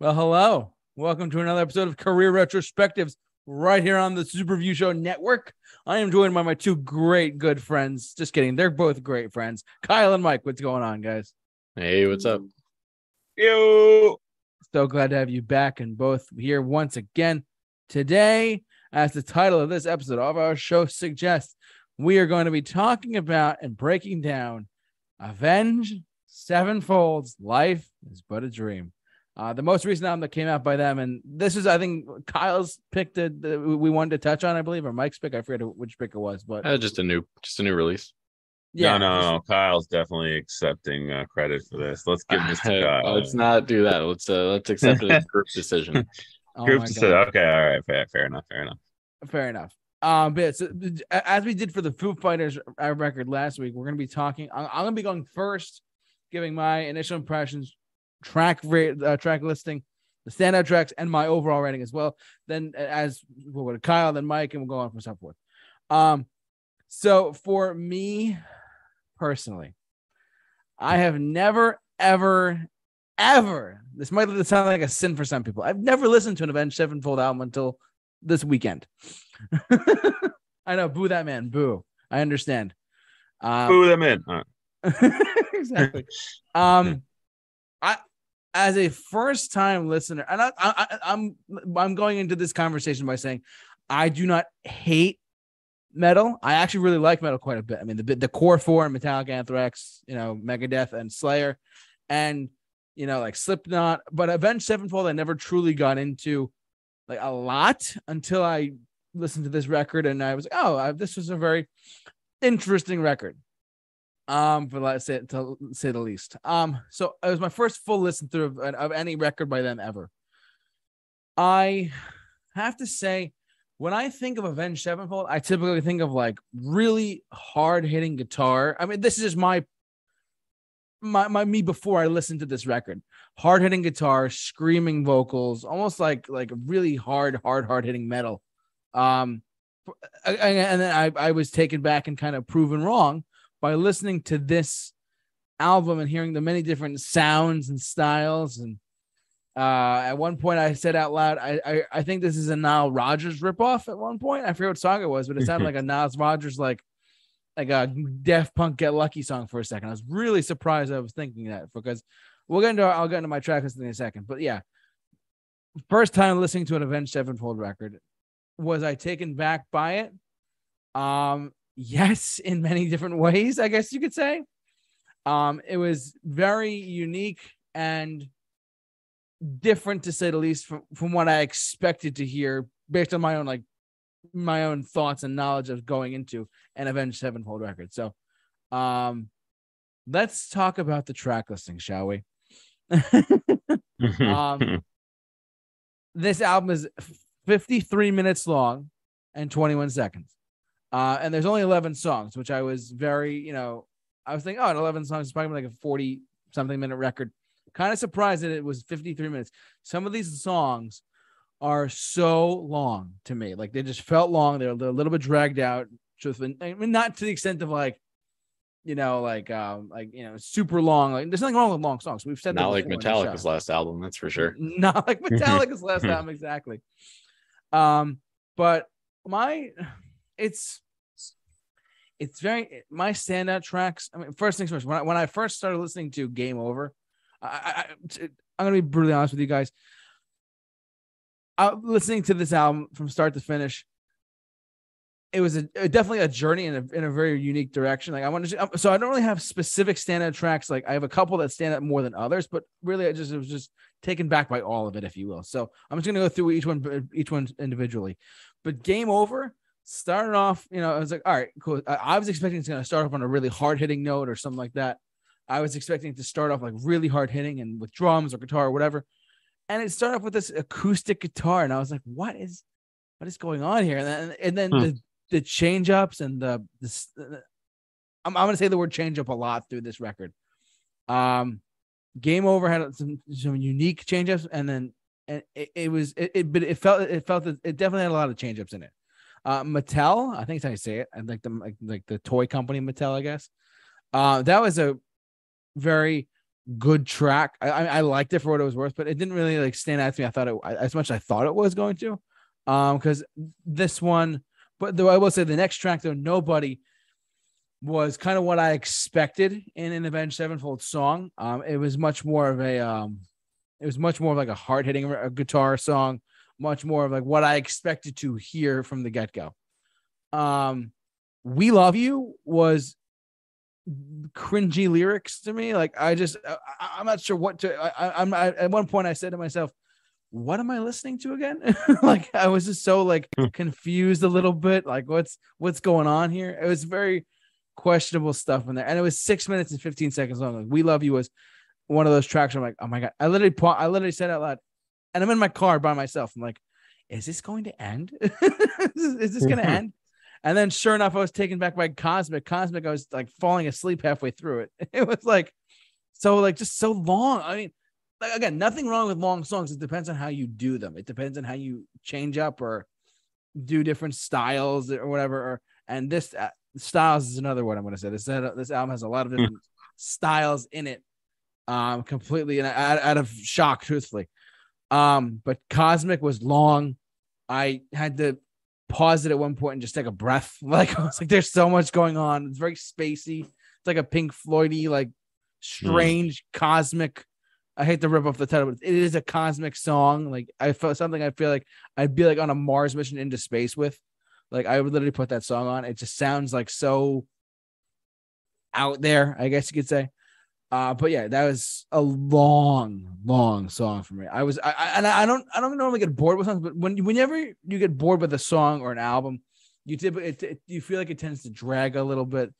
Well, hello. Welcome to another episode of Career Retrospectives right here on the Super Review Show Network. I am joined by my two great good friends. Just kidding. They're both great friends. Kyle and Mike, what's going on, guys? Hey, what's up? Yo. So glad to have you back and both here once again. Today, as the title of this episode of our show suggests, we are going to be talking about and breaking down Avenged Sevenfold's Life is But a Dream. Uh, the most recent album that came out by them, and this is, I think, Kyle's pick that that we wanted to touch on, I believe, or Mike's pick. I forget which pick it was, but Uh, just a new, just a new release. yeah, no, no, no. Kyle's definitely accepting uh, credit for this. Let's give this to Kyle. let's not do that. Let's uh, let's accept it as group decision. Oh Group my just God. said, okay, all right, fair, fair enough, fair enough. Fair enough. Um, but so, as we did for the Foo Fighters uh, record last week, we're going to be talking. I'm, I'm going to be going first, giving my initial impressions, track rate, uh, track listing, the standout tracks, and my overall rating as well. Then, uh, as we'll go to Kyle, then Mike, and we'll go on from so forth. Um, so for me personally, I have never, ever, ever. This might sound like a sin for some people. I've never listened to an Avenged Sevenfold album until this weekend. I know, boo that man, boo. I understand. Um, Boo them in. All right. exactly. Um, I as a first time listener, and I, I, I'm I'm going into this conversation by saying I do not hate metal. I actually really like metal quite a bit. I mean, the the core four, Metallica, Anthrax, you know, Megadeth, and Slayer, and you know, like Slipknot. But Avenged Sevenfold, I never truly got into like a lot until I listened to this record, and I was like, oh, I, this was a very interesting record um for let's say to say the least. Um so it was my first full listen through of, of any record by them ever. I have to say when i think of avenged sevenfold i typically think of like really hard hitting guitar. I mean this is my my, my me before i listened to this record. Hard hitting guitar screaming vocals almost like like really hard hard hard hitting metal. Um and and then I, I was taken back and kind of proven wrong by listening to this album and hearing the many different sounds and styles. And uh, at one point, I said out loud, I, I, I think this is a Nile Rodgers ripoff. At one point, I forget what song it was, but it sounded like a Nile Rodgers like like a Daft Punk Get Lucky song for a second. I was really surprised I was thinking that because we'll get into I'll get into my track list in a second. But yeah, first time listening to an Avenged Sevenfold record, was I taken back by it? Um, yes, in many different ways, I guess you could say. Um, it was very unique and different to say the least from, from what I expected to hear based on my own like my own thoughts and knowledge of going into an Avenged Sevenfold record. So um let's talk about the track listing, shall we? um this album is 53 minutes long and 21 seconds. Uh, and there's only 11 songs, which I was very, you know, I was thinking, oh, 11 songs is probably like a 40 something minute record. Kind of surprised that it was 53 minutes. Some of these songs are so long to me. Like they just felt long. They're, they're a little bit dragged out. Truthfully, I mean, not to the extent of like, you know, like, um, like, you know, super long. Like there's nothing wrong with long songs. We've said that Not like before in the show. Metallica's last album, that's for sure. Not like Metallica's last album, exactly. Um, but my it's it's very my standout tracks. I mean, first things first. When I, when I first started listening to Game Over, I, I, I'm gonna be brutally honest with you guys. I, listening to this album from start to finish, it was a, definitely a journey in a in a very unique direction. Like I want to, um, so I don't really have specific standout tracks. Like I have a couple that stand out more than others, but really, I just was just taken back by all of it, if you will. So I'm just gonna go through each one, each one individually. But Game Over started off, you know, I was like, all right, cool. I, I was expecting it's gonna start off on a really hard hitting note or something like that. I was expecting it to start off like really hard hitting and with drums or guitar or whatever. And it started off with this acoustic guitar, and I was like, what is what is going on here? And then and then Hmm. the the change ups and the this I'm, I'm gonna say the word change up a lot through this record. Um Game Over had some some unique change ups, and then and it, it was it, it but it felt it felt that it definitely had a lot of change ups in it. Uh Mattel, I think that's how you say it. I like the like, like the toy company Mattel, I guess. Uh that was a very good track. I, I liked it for what it was worth, but it didn't really like stand out to me. I thought it as much as I thought it was going to. Um, because this one, but though I will say the next track though, nobody was kind of what I expected in an Avenged Sevenfold song. Um, it was much more of a um, it was much more like a hard hitting guitar song, much more of like what I expected to hear from the get go. Um, we love you was cringy lyrics to me. Like I just I, am not sure what to. I, I'm I, at one point I said to myself, "What am I listening to again?" like I was just so like hmm. confused a little bit. Like what's what's going on here? It was very questionable stuff in there, and it was six minutes and 15 seconds long. Like we love you was one of those tracks. I'm like, oh my god! I literally I literally said out loud, and I'm in my car by myself. I'm like, is this going to end? is this going to end? And then sure enough, I was taken back by Cosmic. Cosmic, I was like falling asleep halfway through it. It was like so like just so long. I mean, like, again, nothing wrong with long songs. It depends on how you do them. It depends on how you change up or do different styles or whatever. Or, and this uh, styles is another one I'm going to say. This this album has a lot of different styles in it. Um, completely and out, out of shock, truthfully. Um, but Cosmic was long. I had to pause it at one point and just take a breath. Like I was like, there's so much going on. It's very spacey. It's like a Pink Floydy, like strange mm. cosmic. I hate to rip off the title, but it is a cosmic song. Like I felt something I feel like I'd be like on a Mars mission into space with. Like I would literally put that song on. It just sounds like so out there, I guess you could say. Uh, but yeah, that was a long, long song for me. I was, I, I and I don't, I don't normally get bored with songs, but when, whenever you get bored with a song or an album, you tip, it, it, you feel like it tends to drag a little bit.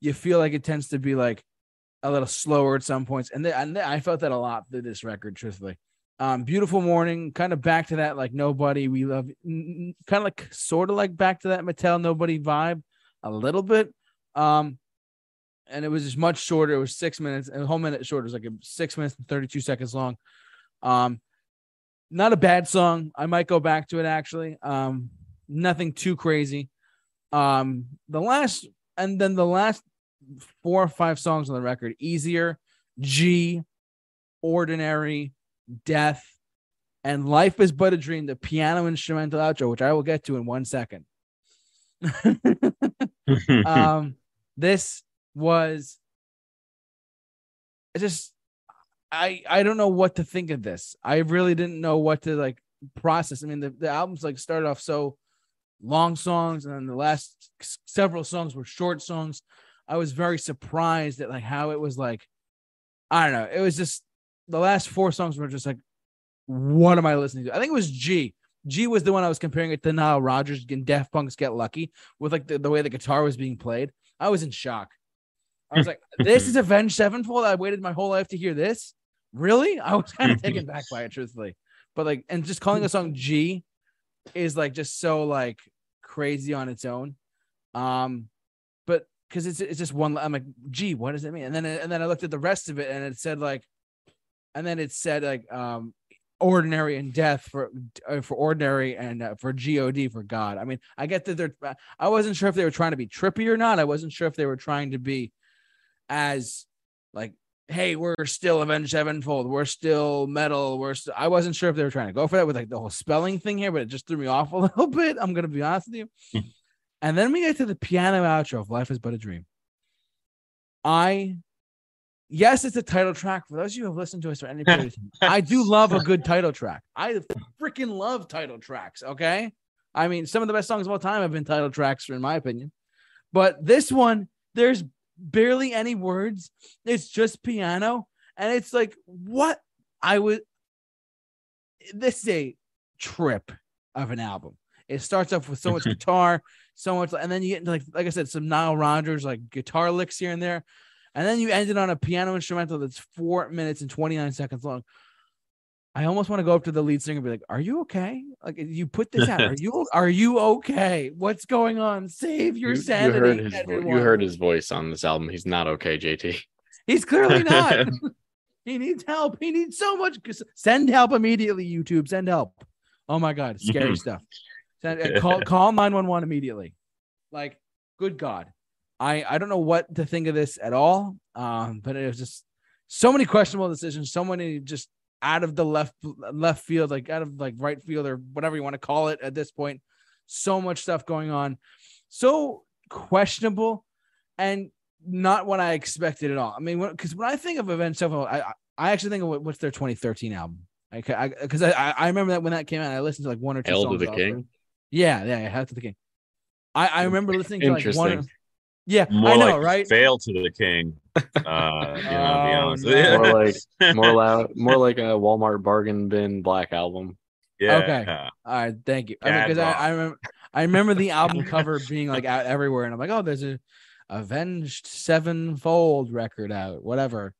You feel like it tends to be like a little slower at some points, and, then, and then I felt that a lot through this record, truthfully. Um, beautiful morning, kind of back to that like nobody we love, kind of like sort of like back to that Mattel nobody vibe a little bit. Um, and it was just much shorter. It was six minutes, and a whole minute shorter. It was like six minutes and 32 seconds long. Um, not a bad song. I might go back to it actually. Um, nothing too crazy. Um, the last and then the last four or five songs on the record: Easier, G, Ordinary, Death, and Life is But a Dream, the piano instrumental outro, which I will get to in one second. um, this was I just I I don't know what to think of this. I really didn't know what to like process. I mean, the, the albums like started off so long songs, and then the last several songs were short songs. I was very surprised at like how it was like. I don't know. It was just the last four songs were just like, what am I listening to? I think it was G. G was the one I was comparing it to Nile Rodgers and Daft Punk's Get Lucky with like the, the way the guitar was being played. I was in shock. I was like, this is Avenged Sevenfold. I waited my whole life to hear this. Really? I was kind of taken back by it, truthfully. But like, and just calling a song G is like just so like crazy on its own. Um, but because it's it's just one. I'm like, G, what does it mean? And then and then I looked at the rest of it, and it said like, and then it said like, um, ordinary and death for uh, for ordinary and uh, for god for god i mean i get that they're i wasn't sure if they were trying to be trippy or not i wasn't sure if they were trying to be as like, hey, we're still Avenged Sevenfold, we're still metal, we're still. I wasn't sure if they were trying to go for that with like the whole spelling thing here, but it just threw me off a little bit. I'm gonna be honest with you. And then we get to the piano outro of Life Is But a Dream. I yes, it's a title track. For those of you who have listened to us for any period of time, I do love a good title track. I freaking love title tracks. Okay. I mean, some of the best songs of all time have been title tracks, in my opinion. But this one, there's barely any words. It's just piano. And it's like, what I would this is a trip of an album. It starts off with so much guitar, so much, and then you get into like like I said, some Nile Rodgers like guitar licks here and there, and then you end it on a piano instrumental that's four minutes and 29 seconds long. I almost want to go up to the lead singer and be like, "Are you okay? Like, you put this out. Are you are you okay? What's going on? Save your you, sanity." You heard, his you heard his voice on this album. He's not okay, JT. He's clearly not. he needs help. He needs so much. Send help immediately. YouTube, send help. Oh my god, scary stuff. Send, uh, call call nine one one immediately. Like, good God, I I don't know what to think of this at all. Um, but it was just so many questionable decisions, so many just out of the left left field, like out of like right field or whatever you want to call it at this point. So much stuff going on, so questionable, and not what I expected at all. I mean, because when, when, I think of Avenged Sevenfold, I I actually think of what's their 2013 album. Because I, I, I remember that when that came out, I listened to like one or two Hail songs. to the King. Yeah, yeah, Hail to the King. I, I remember listening to like one. Yeah, more I know, like right? Fail to the king. Uh, you know, to be Oh, honest. no. More like more loud, more like a Walmart bargain bin black album. yeah. Okay. All right, thank you. I mean, because I. I remember, I remember the album cover being like out everywhere, and I'm like, oh, there's a Avenged Sevenfold record out, whatever.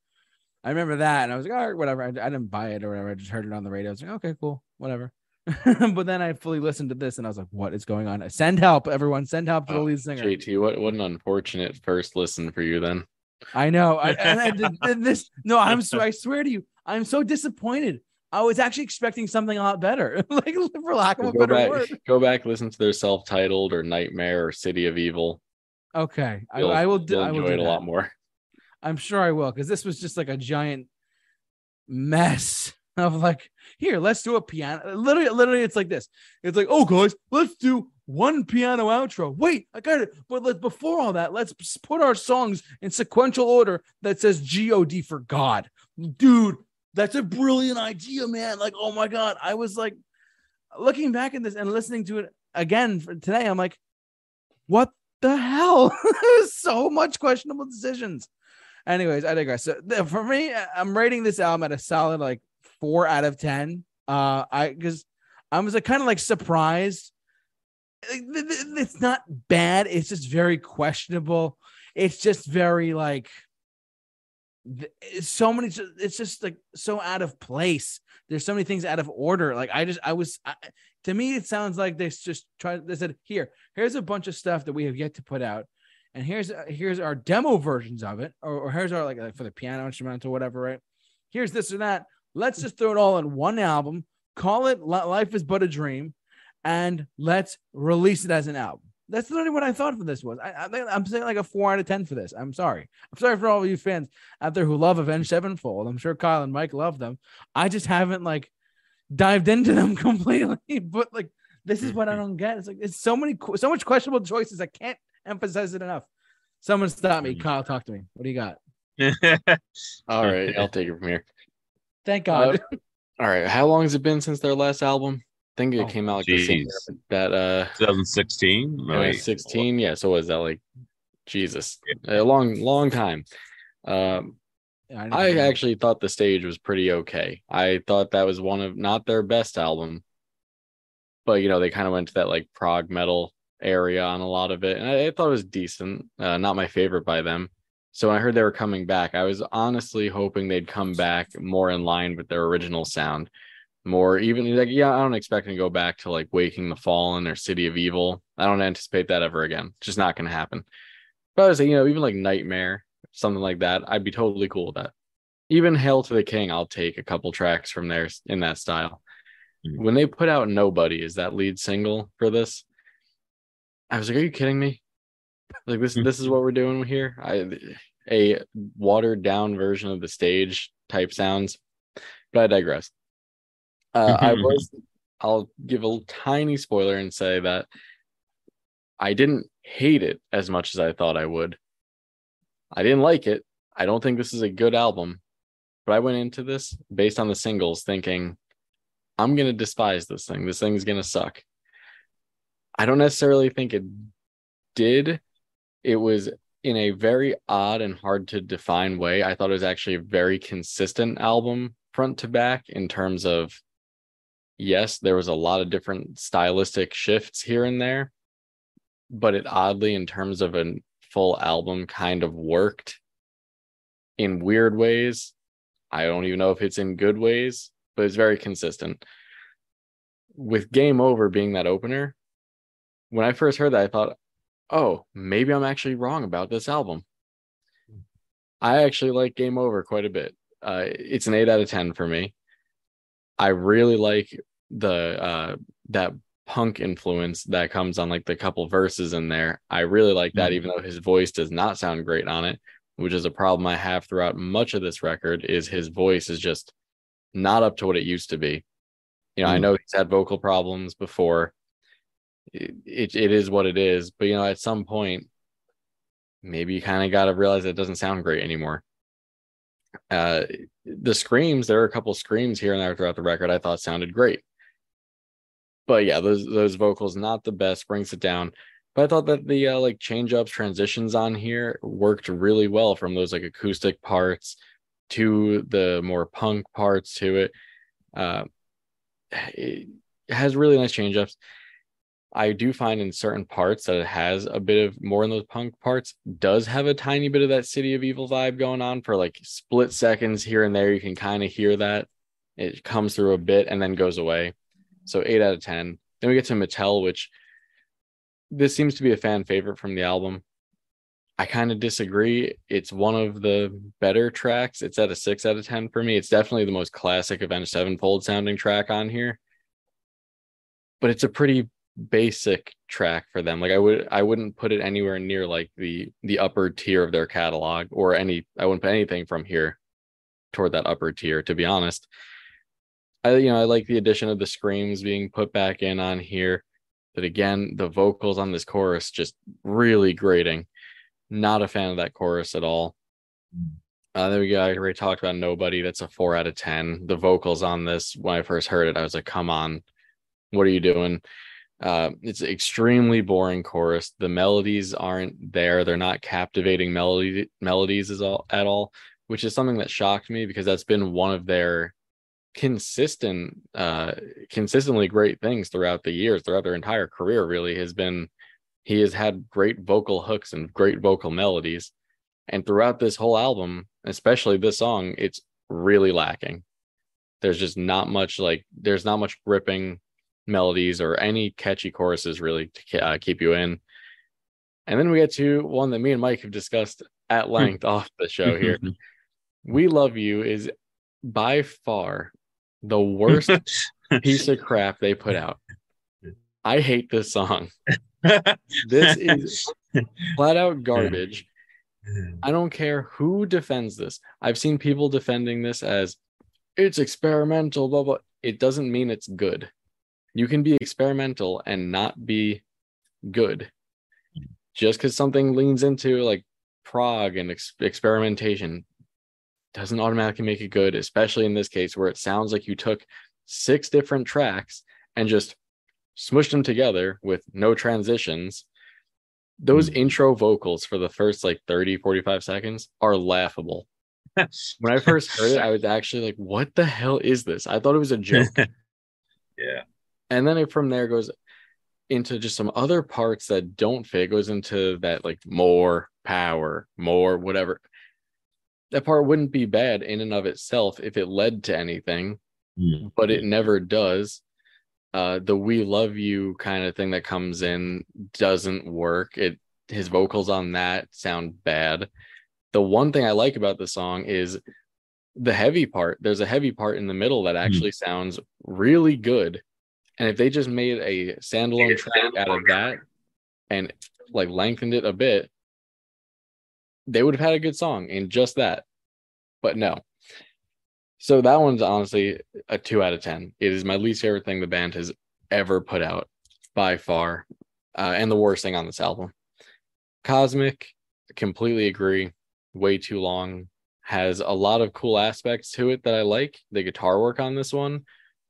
I remember that, and I was like, all right, whatever. I, I didn't buy it or whatever. I just heard it on the radio. I was like, okay, cool, whatever. but then I fully listened to this, and I was like, what is going on? Send help, everyone! Send help to the Oh, lead singer. JT, what what an unfortunate first listen for you then. I know. I, and I did, did this. No, I'm. so- I swear to you, I'm so disappointed. I was actually expecting something a lot better, like for lack of a go better back, word. go back, listen to their self-titled or Nightmare or City of Evil. Okay, I, I will. Do, I will enjoy it a lot more. I'm sure I will because this was just like a giant mess of like, here, let's do a piano. Literally, literally, it's like this. It's like, oh, guys, let's do one piano outro. Wait, I got it. But let's before all that, let's put our songs in sequential order that says God for God. Dude, that's a brilliant idea, man. Like, oh my God. I was like looking back at this and listening to it again for today. I'm like, what the hell? so much questionable decisions. Anyways, I digress. So for me, I'm rating this album at a solid like four out of ten. Uh, I because I was like kind of like surprised. It's not bad. It's just very questionable. It's just very like so many. It's just like so out of place. There's so many things out of order. Like I just I was I, to me it sounds like they just tried. They said here here's a bunch of stuff that we have yet to put out and here's here's our demo versions of it, or, or here's our like, like for the piano instrumental, whatever, right? Here's this or that. Let's just throw it all in one album, call it Life is But a Dream, and let's release it as an album. That's literally what I thought for this was. I, I, I'm saying like a four out of ten for this. I'm sorry. I'm sorry for all of you fans out there who love Avenged Sevenfold. I'm sure Kyle and Mike love them. I just haven't like dived into them completely. But like this is what I don't get. It's like it's so many so much questionable choices. I can't emphasize it enough. Someone stop me. Mm. Kyle, talk to me. What do you got? All right, I'll take it from here. Thank God. All right, how long has it been since their last album? I think it Oh, came out like the same year, that uh 2016. uh, Wait. 16 yeah so was that like jesus. A long long time. Um I, i actually thought the stage was pretty okay. I thought that was one of not their best album but you know they kind of went to that like prog metal area on a lot of it and i, I thought it was decent. Uh, not my favorite by them so i heard they were coming back i was honestly hoping they'd come back more in line with their original sound more even like yeah i don't expect them to go back to like waking the fallen or city of evil. I don't anticipate that ever again. It's just not going to happen. But i was like you know even like nightmare something like that i'd be totally cool with that. Even hail to the king i'll take a couple tracks from there in that style. Mhm. when they put out nobody is that lead single for this? I was like are you kidding me like this this is what we're doing here i a watered down version of the stage type sounds but i digress uh, I was. I'll give a tiny spoiler and say that I didn't hate it as much as I thought I would. I didn't like it. I don't think this is a good album, but I went into this based on the singles thinking I'm going to despise this thing. This thing's going to suck. I don't necessarily think it did. It was in a very odd and hard to define way. I thought it was actually a very consistent album front to back in terms of yes, there was a lot of different stylistic shifts here and there, but it oddly, in terms of a full album, kind of worked in weird ways. I don't even know if it's in good ways, but it's very consistent. With Game Over being that opener, when I first heard that, I thought, oh, maybe I'm actually wrong about this album. I actually like Game Over quite a bit. Uh, it's an eight out of 10 for me. I really like the uh that punk influence that comes on like the couple verses in there. I really like that, Mhm. even though his voice does not sound great on it. which is a problem I have throughout much of this record, is his voice is just not up to what it used to be. You know, I Mm. know he's had vocal problems before. It, it, is what it is, but you know, at some point, maybe you kind of got to realize it doesn't sound great anymore. Uh, the screams, there are a couple screams here and there throughout the record I thought sounded great. But yeah, those those vocals not the best, brings it down. But I thought that the uh, like change ups, transitions on here worked really well from those like acoustic parts to the more punk parts to it. Uh, it has really nice change ups. I do find in certain parts that it has a bit of more in those punk parts, does have a tiny bit of that City of Evil vibe going on for like split seconds here and there. You can kind of hear that. It comes through a bit and then goes away. So eight out of 10. Then we get to Mattel, which this seems to be a fan favorite from the album. I kind of disagree. It's one of the better tracks. It's at a six out of 10 for me. It's definitely the most classic Avenged Sevenfold sounding track on here. But it's a pretty basic track for them. Like I would I wouldn't put it anywhere near like the the upper tier of their catalog or any I wouldn't put anything from here toward that upper tier, to be honest. I you know, I like the addition of the screams being put back in on here. But again, the vocals on this chorus just really grating. Not a fan of that chorus at all. Uh, there we go. I already talked about Nobody. That's a four out of 10. The vocals on this, when I first heard it, I was like, come on, what are you doing? Uh, it's extremely boring chorus. The melodies aren't there. They're not captivating melody melodies all, at all, which is something that shocked me because that's been one of their consistent, uh, consistently great things throughout the years, throughout their entire career, really has been he has had great vocal hooks and great vocal melodies. And throughout this whole album, especially this song, it's really lacking. There's just not much like there's not much gripping melodies or any catchy choruses really to uh, keep you in. And then we get to one that me and Mike have discussed at hmm. length off the show mm-hmm, here. Mm-hmm. We Love You is by far the worst piece of crap they put out. I hate this song. This is flat out garbage. I don't care who defends this. I've seen people defending this as it's experimental, blah, blah. It doesn't mean it's good. You can be experimental and not be good. Just because something leans into like prog and ex- experimentation doesn't automatically make it good, especially in this case where it sounds like you took six different tracks and just smushed them together with no transitions those Mm. intro vocals for the first like 30 45 seconds are laughable when i first heard it i was actually like what the hell is this i thought it was a joke yeah. And then it from there goes into just some other parts that don't fit it goes into that like more power more whatever that part wouldn't be bad in and of itself if it led to anything Mm. but it never does. Uh, the "We Love You" kind of thing that comes in doesn't work. It his vocals on that sound bad. The one thing I like about the song is the heavy part. There's a heavy part in the middle that actually sounds really good. And if they just made a standalone track out of that and like lengthened it a bit, they would have had a good song in just that. But no. So that one's honestly a two out of 10. It is my least favorite thing the band has ever put out by far, uh, and the worst thing on this album. Cosmic, completely agree. Way too long. Has a lot of cool aspects to it that I like. The guitar work on this one,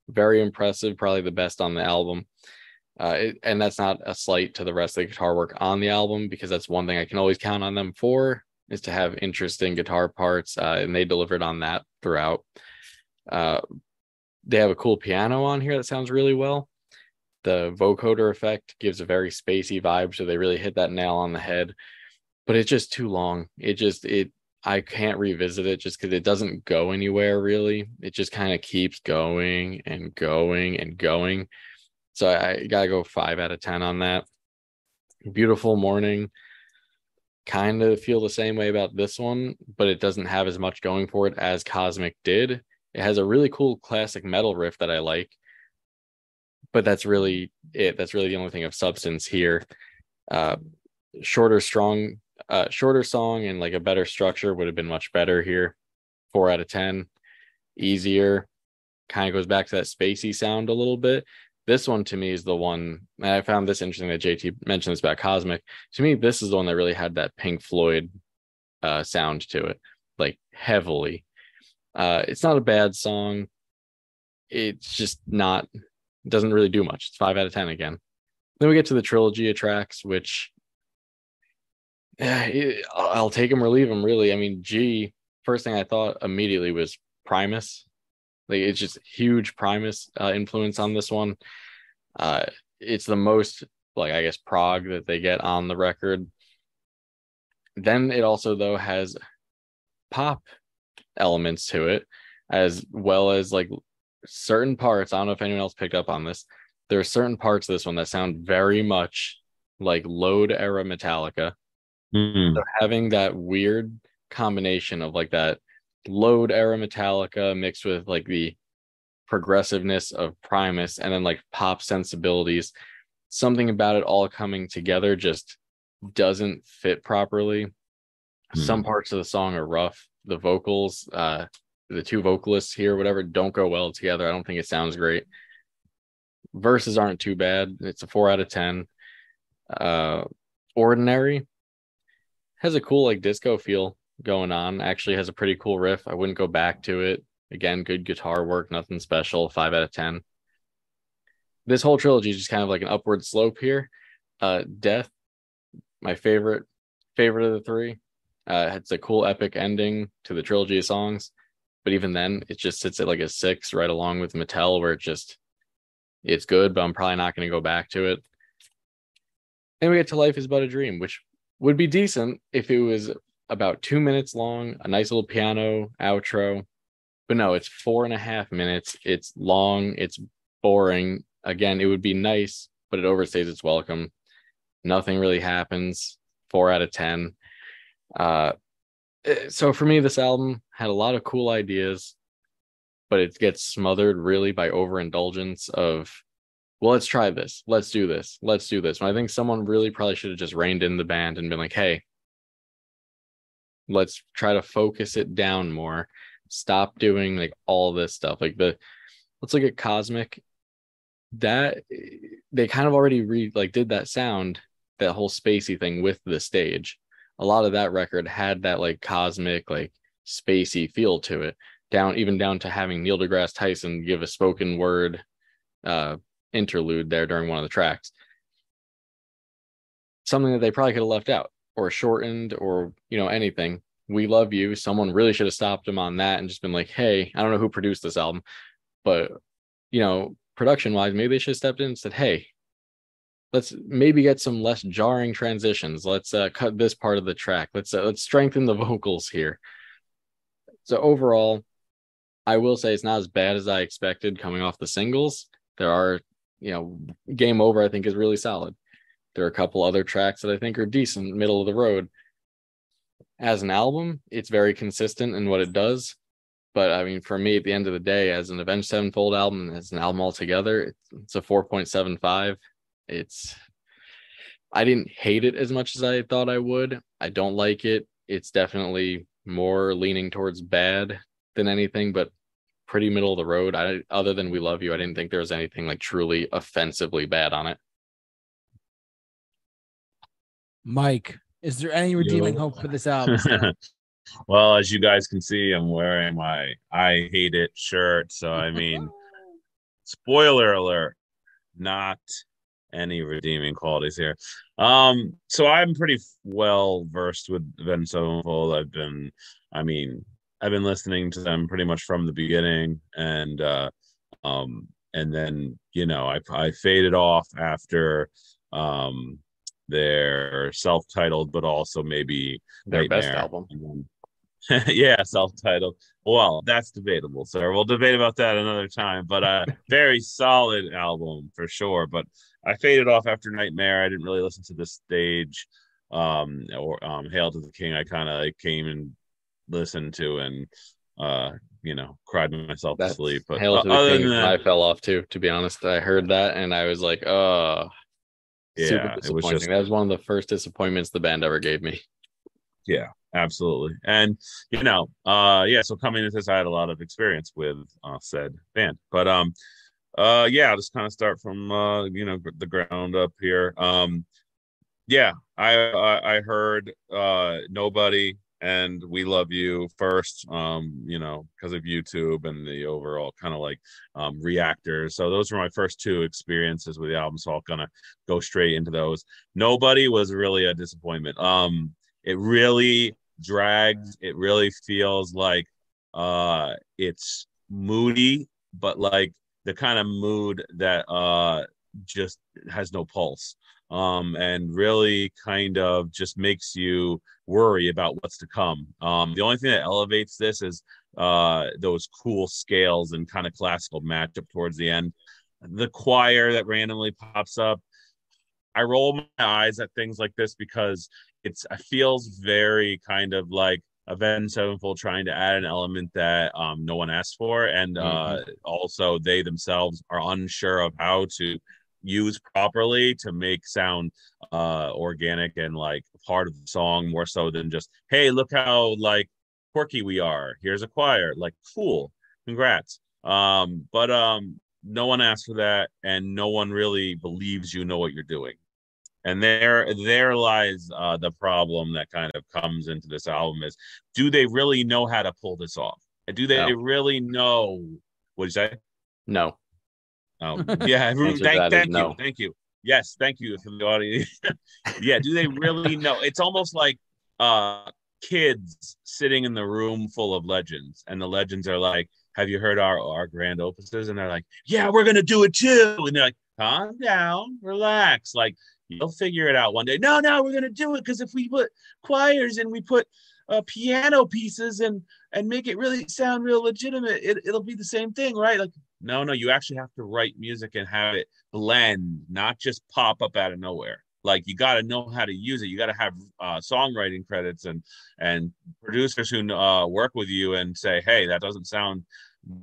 very impressive. Probably the best on the album. Uh, it, and that's not a slight to the rest of the guitar work on the album because that's one thing I can always count on them for is to have interesting guitar parts, uh, and they delivered on that throughout. Uh, they have a cool piano on here that sounds really well. The vocoder effect gives a very spacey vibe, so they really hit that nail on the head. But it's just too long. It just it I can't revisit it just because it doesn't go anywhere really. It just kind of keeps going and going and going. So I, gotta go five out of ten on that. Beautiful morning kind of feel the same way about this one, but it doesn't have as much going for it as Cosmic did. It has a really cool classic metal riff that I like, but that's really it. That's really the only thing of substance here. Uh, shorter, strong uh, shorter song and like a better structure would have been much better here. Four out of ten, easier. Kind of goes back to that spacey sound a little bit. This one to me is the one and I found this interesting that JT mentioned this about Cosmic. To me, this is the one that really had that Pink Floyd uh, sound to it, like heavily. Uh, it's not a bad song. It's just not doesn't really do much. It's five out of ten again. Then we get to the trilogy of tracks, which I'll take him or leave him. Really, I mean, G. First thing I thought immediately was Primus. Like it's just huge Primus uh, influence on this one. Uh, it's the most like I guess prog that they get on the record. Then it also though has pop elements to it, as well as like certain parts. I don't know if anyone else picked up on this. There are certain parts of this one that sound very much like load era Metallica. Mm. So having that weird combination of like that load era Metallica mixed with like the progressiveness of Primus and then like pop sensibilities, something about it all coming together just doesn't fit properly. Some parts of the song are rough. The vocals, uh, the two vocalists here, whatever, don't go well together. I don't think it sounds great. Verses aren't too bad. It's a four out of ten. Uh, Ordinary has a cool like disco feel going on. Actually, has a pretty cool riff. I wouldn't go back to it. Again, good guitar work, nothing special. Five out of ten. This whole trilogy is just kind of like an upward slope here. Uh, Death, my favorite, favorite of the three. Uh, it's a cool epic ending to the trilogy of songs, but even then, it just sits at like a six, right along with Mattel, where it just it's good, but I'm probably not going to go back to it. And we get to Life is But a Dream, which would be decent if it was about two minutes long, a nice little piano outro. But no, it's four and a half minutes. It's long, it's boring. Again, it would be nice, but it overstays its welcome. Nothing really happens. Four out of 10. Uh, so for me, this album had a lot of cool ideas, but it gets smothered really by overindulgence of, well, let's try this, let's do this, let's do this. And I think someone really probably should have just reined in the band and been like, hey, let's try to focus it down more. Stop doing like all this stuff. Like the let's look at Cosmic. That they kind of already re like did that sound, that whole spacey thing with the stage a lot of that record had that like cosmic, like spacey feel to it. Down even down to having Neil deGrasse Tyson give a spoken word uh, interlude there during one of the tracks. Something that they probably could have left out or shortened or you know anything. We love you. Someone really should have stopped him on that and just been like, hey, I don't know who produced this album, but you know, production wise, maybe they should have stepped in and said, hey, let's maybe get some less jarring transitions. Let's uh, cut this part of the track. Let's uh, let's strengthen the vocals here. So overall, I will say it's not as bad as I expected coming off the singles. There are, you know, Game Over I think is really solid. There are a couple other tracks that I think are decent, middle of the road. As an album, it's very consistent in what it does. But I mean, for me, at the end of the day, as an Avenged Sevenfold album, as an album altogether, it's, it's a 4.75 it's I didn't hate it as much as I thought I would. I don't like it. It's definitely more leaning towards bad than anything, but pretty middle of the road. I other than we love you, I didn't think there was anything like truly offensively bad on it. Mike, is there any redeeming Yo. hope for this album? well, as you guys can see, I'm wearing my I hate it shirt. So I mean, spoiler alert, not any redeeming qualities here. Um, so I'm pretty well versed with Avenged Sevenfold. I've been, I mean, I've been listening to them pretty much from the beginning, and uh, um, and then you know I I faded off after um their self-titled, but also maybe Their best album. Yeah, self-titled. Well, that's debatable, sir. We'll debate about that another time. But uh very solid album for sure. But I faded off after Nightmare. I didn't really listen to the stage. Um or um Hail to the King. I kind of came and listened to and uh you know cried myself to sleep. But uh, to the other than that, I fell off too, to be honest. I heard that and I was like, oh, Yeah, it was just- that was one of the first disappointments the band ever gave me. Yeah, absolutely. And you know, uh yeah, so coming into this, I had a lot of experience with uh said band. But um uh yeah, I'll just kind of start from uh, you know, the ground up here. Um yeah, I I, I heard uh nobody and we love you first um you know because of youtube and the overall kind of like um reactors. So those were my first two experiences with the album so i'm gonna go straight into those. Nobody was really a disappointment. Um it really drags it really feels like uh it's moody but like the kind of mood that uh just has no pulse um, and really kind of just makes you worry about what's to come. Um, the only thing that elevates this is uh, those cool scales and kind of classical matchup towards the end. The choir that randomly pops up. I roll my eyes at things like this because it's it feels very kind of like Avenged Sevenfold trying to add an element that um, no one asked for, and uh, mm-hmm. also they themselves are unsure of how to used properly to make sound uh organic and like part of the song more so than just hey look how like quirky we are. Here's a choir. Like cool. Congrats. Um but um no one asked for that and no one really believes you know what you're doing. And there there lies uh the problem that kind of comes into this album is do they really know how to pull this off? Do they no. really know what you say no Oh, yeah. thank, thank you. No. Thank you. Yes. Thank you from the audience. yeah. Do they really know? It's almost like uh, kids sitting in the room full of legends, and the legends are like, Have you heard our, our grand opuses? And they're like, Yeah, we're going to do it too. And they're like, Calm down, relax. Like, you'll figure it out one day. No, no, we're going to do it because if we put choirs and we put uh, piano pieces and and make it really sound real legitimate, it, it'll be the same thing, right? Like, no, no, you actually have to write music and have it blend, not just pop up out of nowhere. Like you got to know how to use it. You got to have uh, songwriting credits and and producers who uh, work with you and say, hey, that doesn't sound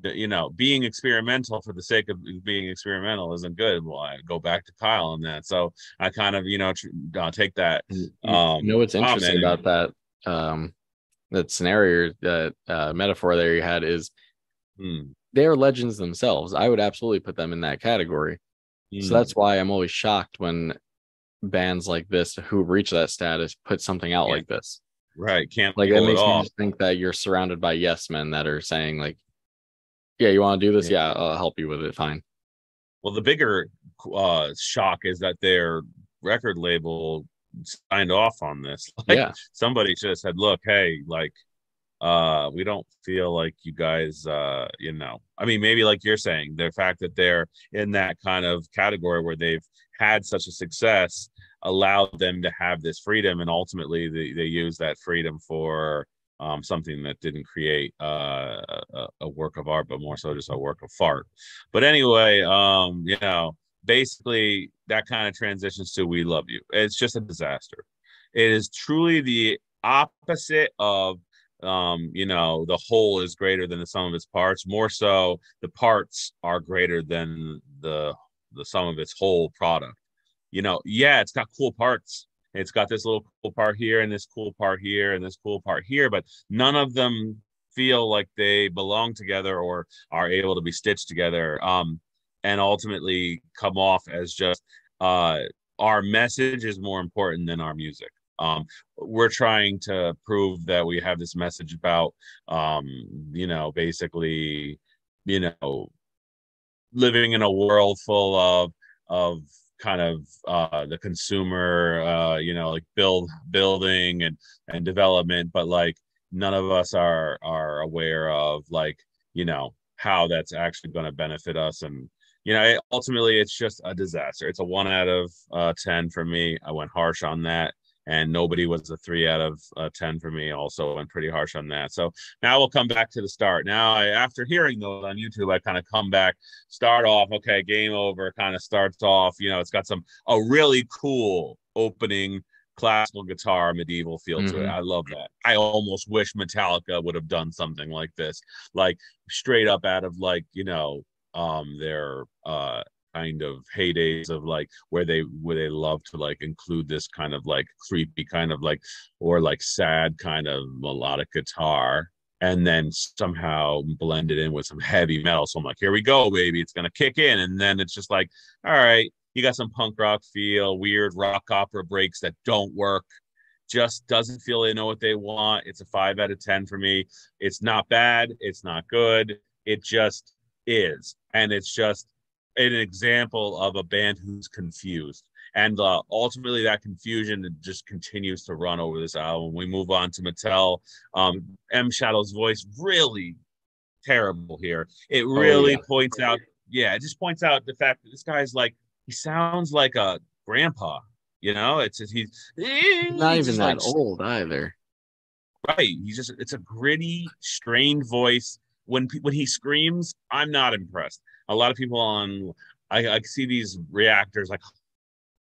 you know, being experimental for the sake of being experimental isn't good. Well, I go back to Kyle on that. So I kind of, you know, tr- uh, take that. Um, you know what's interesting about that um, that scenario, that uh, metaphor there you had is hmm they're legends themselves. I would absolutely put them in that category. Mm. So hmm. that's why I'm always shocked when bands like this who reach that status put something out yeah. like this. Right. Can't like it makes me just think that you're surrounded by yes men that are saying like, yeah, you want to do this? Yeah. yeah, I'll help you with it. Fine. Well, the bigger uh, shock is that their record label signed off on this. Like, yeah. Somebody just said, look, hey, like uh we don't feel like you guys uh you know i mean maybe like you're saying the fact that they're in that kind of category where they've had such a success allowed them to have this freedom and ultimately they, they use that freedom for um, something that didn't create uh, a, a, work of art but more so just a work of fart. But anyway um you know basically that kind of transitions to we love you. It's just a disaster. It is truly the opposite of um, you know, the whole is greater than the sum of its parts. More so, the parts are greater than the the sum of its whole product. You know, yeah, it's got cool parts. It's got this little cool part here and this cool part here and this cool part here, but none of them feel like they belong together or are able to be stitched together. Um, and ultimately come off as just uh, our message is more important than our music. Um, we're trying to prove that we have this message about, um, you know, basically, you know, living in a world full of of kind of uh, the consumer, uh, you know, like build building and and development, but like none of us are are aware of like you know how that's actually going to benefit us and you know, ultimately it's just a disaster. It's a one out of uh, 10 for me. I went harsh on that and nobody was a three out of uh, 10 for me also went pretty harsh on that so now we'll come back to the start now I, after hearing those on youtube i kind of come back start off okay game over kind of starts off you know it's got some a really cool opening classical guitar medieval feel mm-hmm. to it mm-hmm. i love that i almost wish metallica would have done something like this like straight up out of like you know um their uh kind of heydays of like where they where they love to like include this kind of like creepy kind of like or like sad kind of melodic guitar and then somehow blend it in with some heavy metal. So I'm like, here we go, baby. It's gonna kick in. And then it's just like, all right, you got some punk rock feel, weird rock opera breaks that don't work. Just doesn't feel they know what they want. It's a five out of ten for me. It's not bad. It's not good. It just is. And it's just an example of a band who's confused. And uh, ultimately, that confusion just continues to run over this album. We move on to Mattel. Um, M. Shadows' voice really terrible here. It really oh, yeah. points out, yeah, it just points out the fact that this guy's like he sounds like a grandpa. You know, it's he's, he's not even that like, old either. Right. He's just it's a gritty, strained voice. When when he screams, I'm not impressed. A lot of people on I, I see these reactors like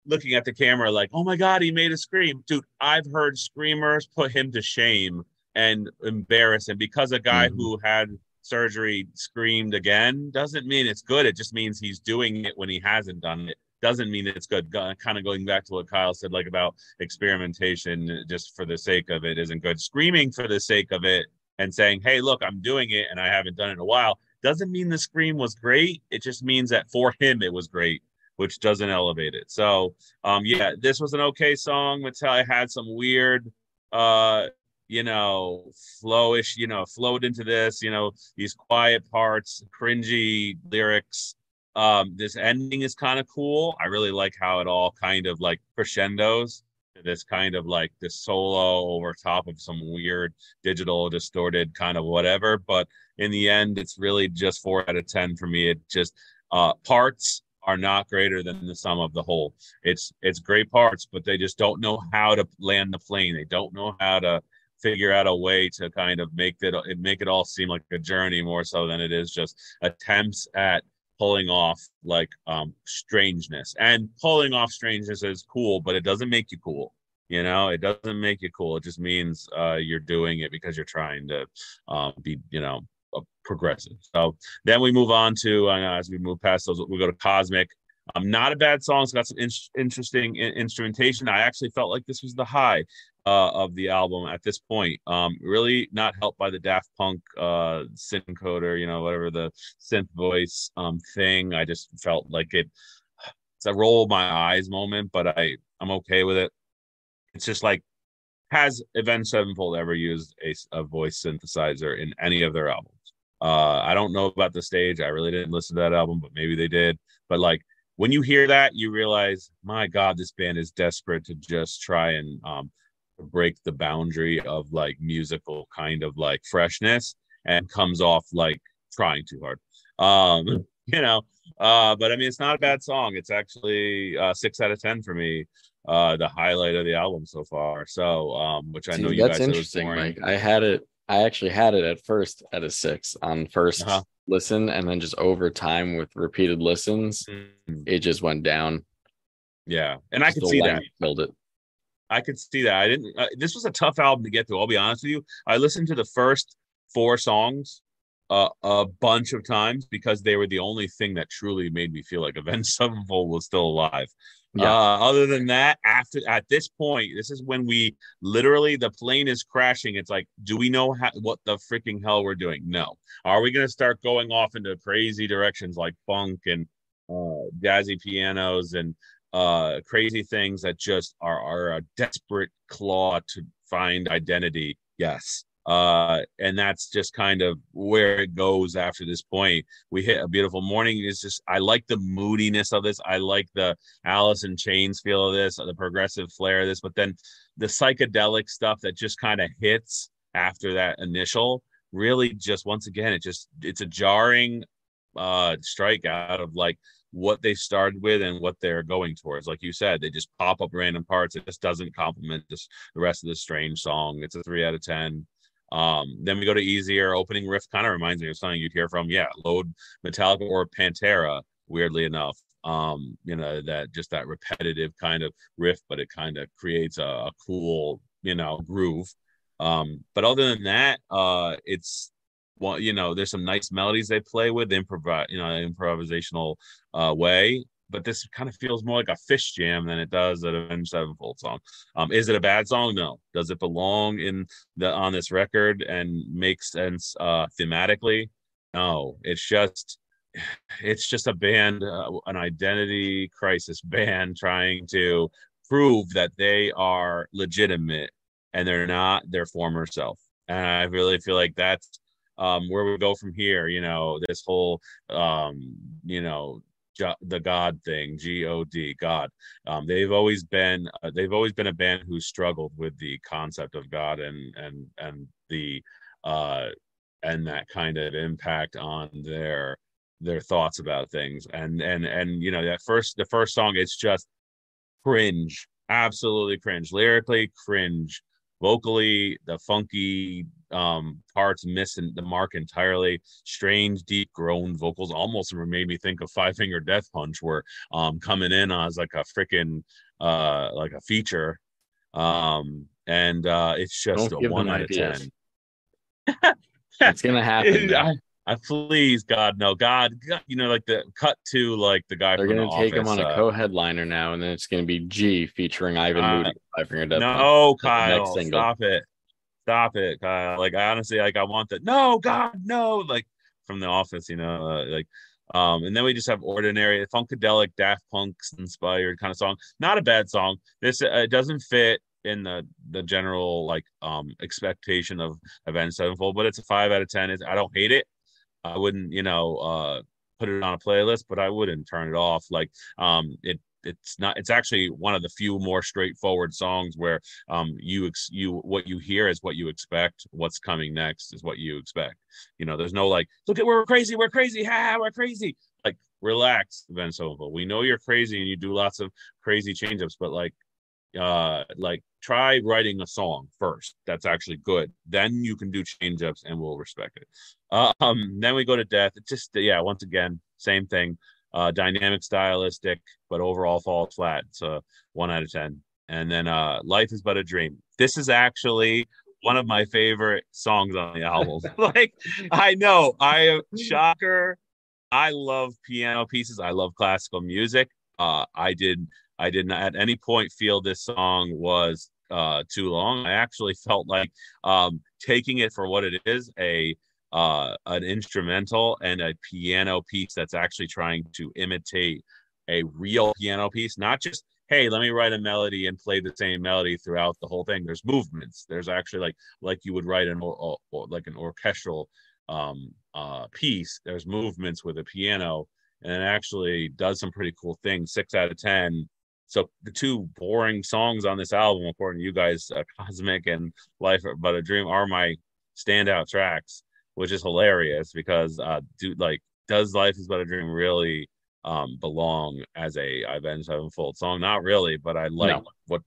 looking at the camera like, oh my god, he made a scream, dude. I've heard screamers put him to shame and embarrass him because a guy mm-hmm. who had surgery screamed again doesn't mean it's good. It just means he's doing it when he hasn't done it. Doesn't mean it's good. Kind of going back to what Kyle said, like about experimentation just for the sake of it isn't good. Screaming for the sake of it and saying, hey, look, I'm doing it and I haven't done it in a while doesn't mean the scream was great. It just means that for him it was great, which doesn't elevate it. So, um, yeah, this was an okay song. Mattel had some weird uh you know, flowish, you know, flowed into this, you know, these quiet parts, cringy lyrics. Um, this ending is kind of cool. I really like how it all kind of like crescendos this kind of like this solo over top of some weird digital distorted kind of whatever. But in the end, it's really just four out of 10 for me. It just, uh, parts are not greater than the sum of the whole. It's, it's great parts, but they just don't know how to land the plane. They don't know how to, figure out a way to kind of make it make it all seem like a journey more so than it is just attempts at pulling off like um strangeness. And pulling off strangeness is cool but it doesn't make you cool you know? It doesn't make you cool. It just means uh you're doing it because you're trying to um be you know progressive. So then we move on to uh, as we move past those we go to cosmic um, not a bad song. It's got some in- interesting in- instrumentation. I actually felt like this was the high uh, of the album at this point. Um, really not helped by the Daft Punk uh, syncoder, you know, whatever the synth voice um, thing. I just felt like it. It's a roll my eyes moment, but I I'm okay with it. It's just like has Avenged Sevenfold ever used a, a voice synthesizer in any of their albums? Uh, I don't know about the stage. I really didn't listen to that album, but maybe they did. But like when you hear that, you realize, my God, this band is desperate to just try and um, break the boundary of like musical kind of like freshness and comes off like trying too hard. Um, you know, uh, but I mean, it's not a bad song. It's actually uh, six out of 10 for me. Uh, the highlight of the album so far. So, um, which I know you that's guys interesting. Mike. I had it, I actually had it at first at a six on 1st uh-huh. listen and then just over time with repeated listens mm-hmm. it just went down. Yeah and i could see that. Killed it. I could see that. I didn't uh, this was a tough album to get through i'll be honest with you. I listened to the first four songs uh, a bunch of times because they were the only thing that truly made me feel like Avenged Sevenfold was still alive. Yeah. Uh, other than that, after at this point, this is when we literally the plane is crashing. It's like, do we know how, what the freaking hell we're doing? No. Are we going to start going off into crazy directions like funk and uh, jazzy pianos and uh, crazy things that just are are a desperate claw to find identity? Yes. Uh, and that's just kind of where it goes after this point. We hit a beautiful morning. It's just I like the moodiness of this. I like the Alice in Chains feel of this, the progressive flair of this, but then the psychedelic stuff that just kind of hits after that initial really just once again it just it's a jarring uh strike out of like what they started with and what they're going towards. Like you said, they just pop up random parts. It just doesn't complement just the rest of the strange song. It's a three out of ten. Um, then we go to easier opening riff, kind of reminds me of something you'd hear from, yeah, Load Metallica or Pantera, weirdly enough. Um, you know, that just that repetitive kind of riff, but it kind of creates a, a, cool, you know, groove. Um, but other than that, uh, it's well, you know, there's some nice melodies they play with, improv, you know, improvisational uh, way. But this kind of feels more like a Phish jam than it does an Avenged Sevenfold song. Um, is it a bad song? No. Does it belong in the on this record and make sense uh, thematically? No. It's just it's just a band, uh, an identity crisis band trying to prove that they are legitimate and they're not their former self. And I really feel like that's um, where we go from here. You know, this whole, um, you know, the God thing, G O D, God. Um, they've always been, uh, they've always been a band who struggled with the concept of God and and and the, uh, and that kind of impact on their their thoughts about things. And and and you know that first the first song, it's just cringe, absolutely cringe, lyrically cringe vocally the funky um parts missing the mark entirely. Strange deep grown vocals almost made me think of five finger death punch where um coming in as like a freaking uh like a feature. Um and uh it's just Don't a one out of ten. It's gonna happen I please God no. God, God, you know like the cut to like the guy they're gonna the take office, him on a uh, co-headliner now and then it's gonna be G featuring Ivan Uh, Moody Five Finger Death Punch. no That's the Kyle stop it stop it. Kyle like I honestly like I want that no God no like from the office you know uh, like um and then we just have ordinary funkadelic Daft Punk's inspired kind of song. Not a bad song. This uh, it doesn't fit in the the general like um expectation of Avenged Sevenfold but it's a five out of ten. It's, I don't hate it. I wouldn't, you know, uh, put it on a playlist, but I wouldn't turn it off. Like, um, it it's not. It's actually one of the few more straightforward songs where um you ex- you what you hear is what you expect. What's coming next is what you expect. You know, there's no like, look at we're crazy, we're crazy, ha, we're crazy. Like, relax, Avenged Sevenfold. We know you're crazy and you do lots of crazy change-ups, but like uh like try writing a song first that's actually good then you can do change ups and we'll respect it uh, um then we go to death it just yeah once again same thing uh dynamic stylistic but overall falls flat it's a one out of ten. And then uh life is but a dream. This is actually one of my favorite songs on the album. Like i know i shocker. I love piano pieces. I love classical music. Uh i did I did not at any point feel this song was uh, too long. I actually felt like um, taking it for what it is a uh, an instrumental and a piano piece that's actually trying to imitate a real piano piece, not just hey, let me write a melody and play the same melody throughout the whole thing. There's movements. There's actually like like you would write an or, or, like an orchestral um, uh, piece. There's movements with a piano, and it actually does some pretty cool things. Six out of ten so the two boring songs on this album, according to you guys, uh, "Cosmic" and "Life But a Dream," are my standout tracks, which is hilarious because, uh, do like, does "Life Is But a Dream" really um belong as a Avenged Sevenfold song? Not really, but I like No. what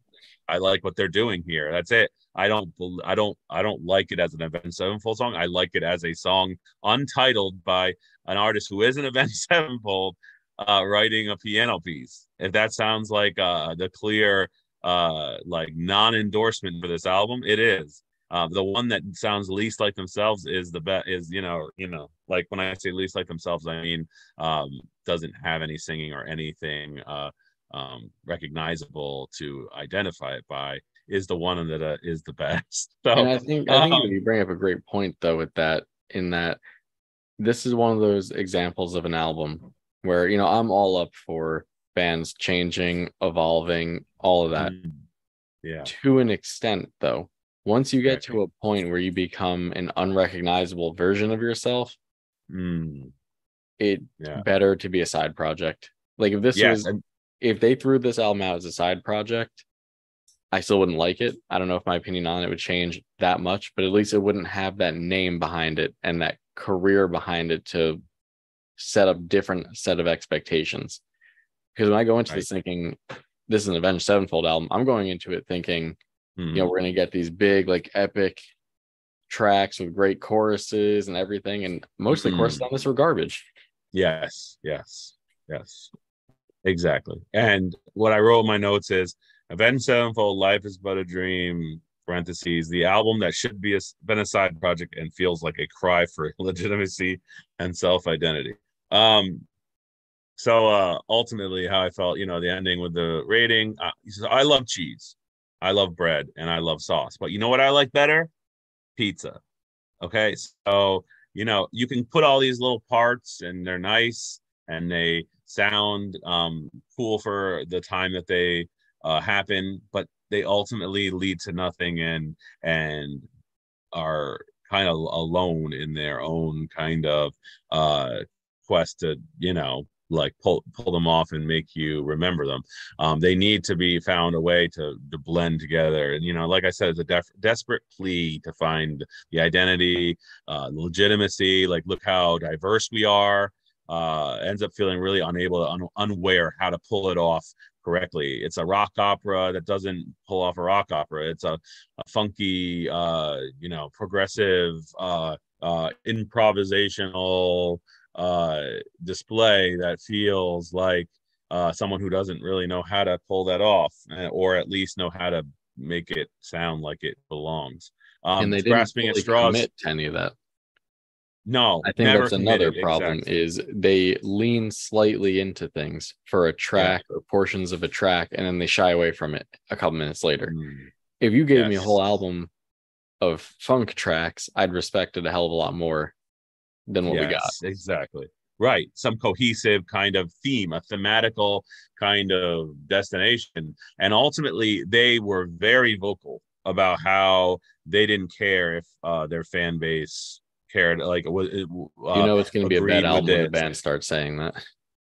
I like what they're doing here. That's it. I don't, I don't, I don't like it as an Avenged Sevenfold song. I like it as a song untitled by an artist who is an Avenged Sevenfold uh, writing a piano piece. If that sounds like uh, the clear, uh, like non-endorsement for this album, it is. Uh, the one that sounds least like themselves is the best. Is you know, you know, like when I say least like themselves, I mean um, doesn't have any singing or anything uh, um, recognizable to identify it by. Is the one that uh, is the best. So And I think I think um, you bring up a great point though with that in that this is one of those examples of an album where you know I'm all up for bands changing, evolving, all of that. mm, yeah, To an extent though, once you get Right. to a point where you become an unrecognizable version of yourself, mm, it's yeah, better to be a side project. Like if this yes, was and if they threw this album out as a side project, I still wouldn't like it. I don't know if my opinion on it would change that much, but at least it wouldn't have that name behind it and that career behind it to set up different set of expectations. Because when I go into this thinking this is an Avenged Sevenfold album, I'm going into it thinking, mm, you know, we're gonna get these big, like epic tracks with great choruses and everything. And most of the choruses on this were garbage. Yes, yes, yes, exactly. And what I wrote in my notes is Avenged Sevenfold, Life is But a Dream, parentheses the album that should be a, been a side project and feels like a cry for legitimacy and self-identity um so uh ultimately how i felt you know the ending with the rating uh, he says i love cheese i love bread and i love sauce but you know what i like better? Pizza. Okay so you know you can put all these little parts and they're nice and they sound um cool for the time that they uh happen but they ultimately lead to nothing and and are kind of alone in their own kind of uh quest to you know like pull pull them off and make you remember them um, they need to be found a way to to blend together and you know like i said it's a def- desperate plea to find the identity uh legitimacy like look how diverse we are uh ends up feeling really unable to un- unaware how to pull it off correctly. It's a rock opera that doesn't pull off a rock opera. It's a, a funky, uh, you know, progressive, uh, uh, improvisational uh, display that feels like uh, someone who doesn't really know how to pull that off, eh, or at least know how to make it sound like it belongs. Um, and they didn't grasping fully at straws. commit to any of that. No, I think that's another committed, problem exactly. is they lean slightly into things for a track or portions of a track and then they shy away from it a couple minutes later. Mm, If you gave me a whole album of funk tracks, I'd respect it a hell of a lot more than what we got. yes, exactly. Right. Some cohesive kind of theme, a thematical kind of destination. And ultimately, they were very vocal about how they didn't care if uh, their fan base cared. Like, uh, you know it's going to be a bad album when the band starts saying that.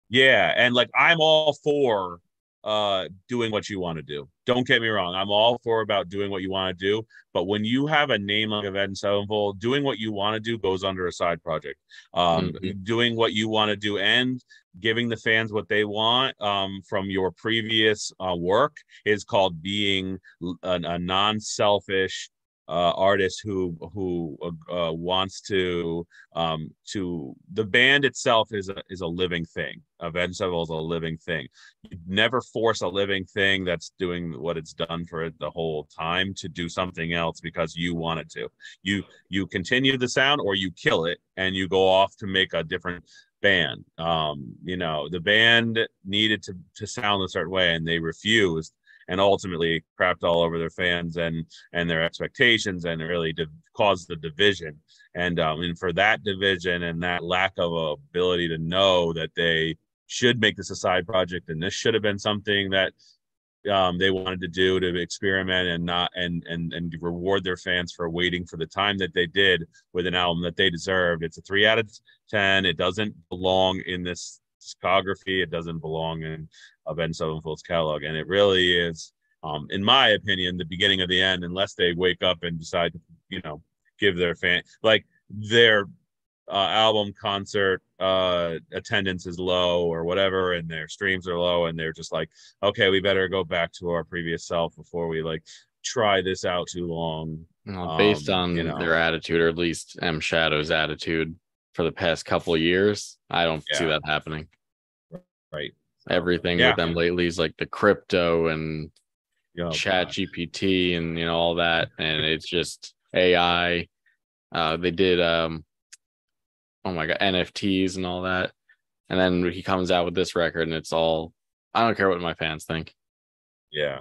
Yeah, and like I'm all for uh doing what you want to do. Don't get me wrong. I'm all for about doing what you want to do, but when you have a name like Avenged Sevenfold, doing what you want to do goes under a side project. Um Mhm. doing what you want to do and giving the fans what they want um from your previous uh, work is called being a non-selfish uh artist who who uh, wants to um to the band itself is a is a living thing. Avenged sevenfold is a living thing. You never force a living thing that's doing what it's done for it the whole time to do something else because you want it to. You you continue the sound or you kill it and you go off to make a different band. Um you know the band needed to to sound a certain way and they refused and ultimately crapped all over their fans and and their expectations and really div- caused the division and um and for that division and that lack of ability to know that they should make this a side project and this should have been something that um, they wanted to do to experiment and not and and and reward their fans for waiting for the time that they did with an album that they deserved. It's a three out of ten. It doesn't belong in this discography. It doesn't belong in Avenged Sevenfold's catalog, and it really is, um, in my opinion, the beginning of the end. Unless they wake up and decide to, you know, give their fan like their uh, album concert uh attendance is low or whatever and their streams are low and they're just like okay we better go back to our previous self before we like try this out too long Well, based Um, on you know. their attitude, or at least M. Shadows' attitude for the past couple of years, I don't see that happening. right Everything Yeah. with them lately is like the crypto and Oh, chat God. GPT and you know all that, and it's just AI. Uh, they did um, oh my god, NFTs and all that, and then he comes out with this record, and it's all I don't care what my fans think. yeah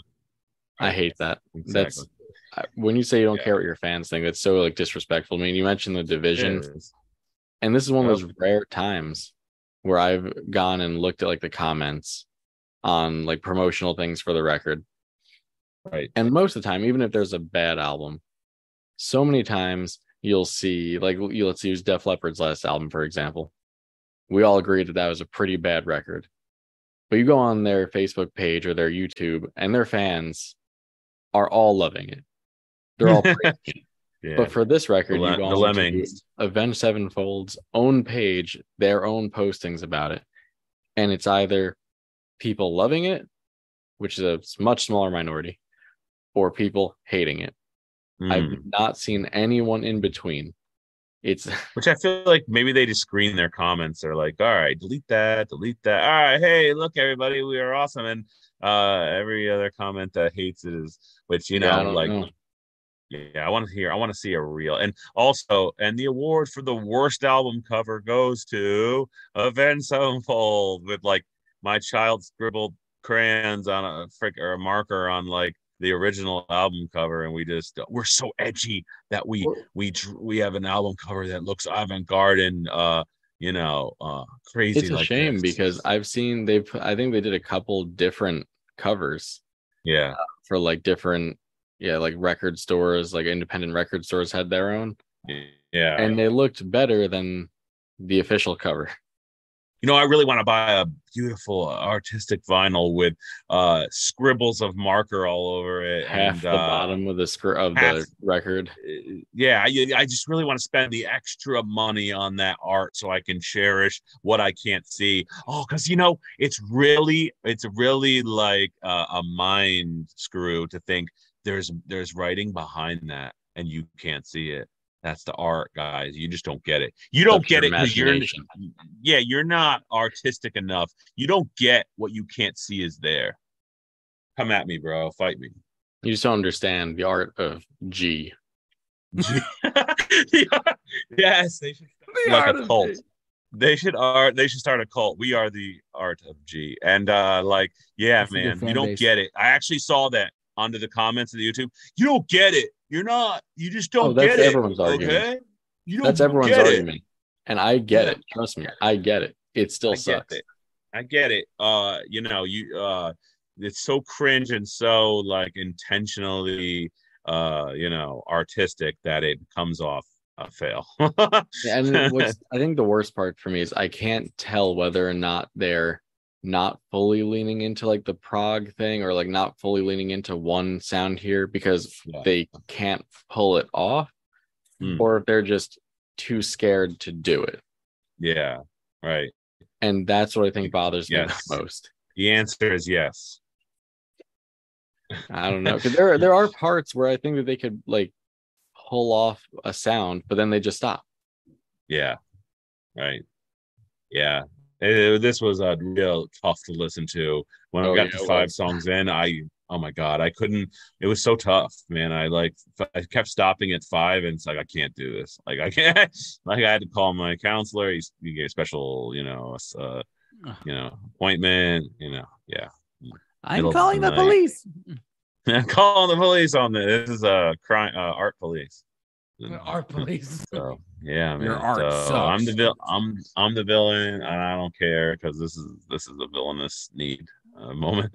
I hate that. That's exactly I- when you say you don't Yeah. care what your fans think. That's so like disrespectful. I mean, you mentioned the division. And this is one of those rare times where I've gone and looked at like the comments on like promotional things for the record. right And most of the time, even if there's a bad album, so many times you'll see like you let's use Def Leppard's last album, for example. We all agreed that that was a pretty bad record. But you go on their Facebook page or their YouTube, and their fans are all loving it. They're all. yeah But for this record, the, you go the on to lemmings Avenged Sevenfold's own page, their own postings about it. And it's either people loving it, which is a much smaller minority, or people hating it. Mm. I've not seen anyone in between. It's which I feel like maybe they just screen their comments. They're like, all right, delete that, delete that. All right, hey, look, everybody, we are awesome. And uh every other comment that hates it is which you know, don't like know. Yeah, I want to hear. I want to see a real. And also, and the award for the worst album cover goes to Avenged Sevenfold with like my child scribbled crayons on a frick or a marker on like the original album cover, and we just we're so edgy that we we we have an album cover that looks avant garde and uh you know uh crazy. It's a like shame this. because I've seen they've. I think they did a couple different covers yeah, for like different, yeah, like record stores, like independent record stores had their own, yeah. and they looked better than the official cover. you know, I really want to buy a beautiful artistic vinyl with uh scribbles of marker all over it. Half and, the uh, bottom of the scr- of half- the record. uh, yeah, I, I just really want to spend the extra money on that art so I can cherish what I can't see. Oh, because you know, it's really, it's really like uh, a mind screw to think there's there's writing behind that and you can't see it. That's the art, guys. You just don't get it. You don't That's your get it because you're yeah, you're not artistic enough. You don't get what you can't see is there. Come at me, bro. Fight me. You just don't understand the art of G. yes, they should The like a cult. They should art. They should start a cult. We are the art of G. And uh, like, yeah, That's man, you don't base. get it. I actually saw that under the comments of the YouTube. You don't get it. You're not. You just don't Oh, that's get it. everyone's argument. Okay. You don't That's everyone's it. argument, and I get Yeah. it. Trust me, I get it. It still I sucks. Get it. I get it. Uh, you know, you uh, it's so cringe and so like intentionally, uh, you know, artistic that it comes off a fail. Yeah, and what's I think the worst part for me is I can't tell whether or not they're not fully leaning into like the prog thing or like not fully leaning into one sound here because Yeah. they can't pull it off Hmm. or if they're just too scared to do it. yeah, right. And that's what I think bothers me the most. The answer is yes. I don't know because there there are parts where I think that they could like pull off a sound, but then they just stop. Yeah, right. Yeah, Eh, this was a real tough to listen to. When Oh, I got yeah, to five was. songs in, I oh my god, I couldn't. It was so tough, man. I like I kept stopping at five, and it's like I can't do this. Like I can't. Like I had to call my counselor. He's he gave a special, you know, uh, you know, appointment. You know, yeah. I'm Middle calling the police. Call the police on this. This is a crime, uh, art police. Our police. So yeah, man. Your art so I'm the vil- I'm I'm the villain, and I don't care because this is this is a villainous need uh, moment.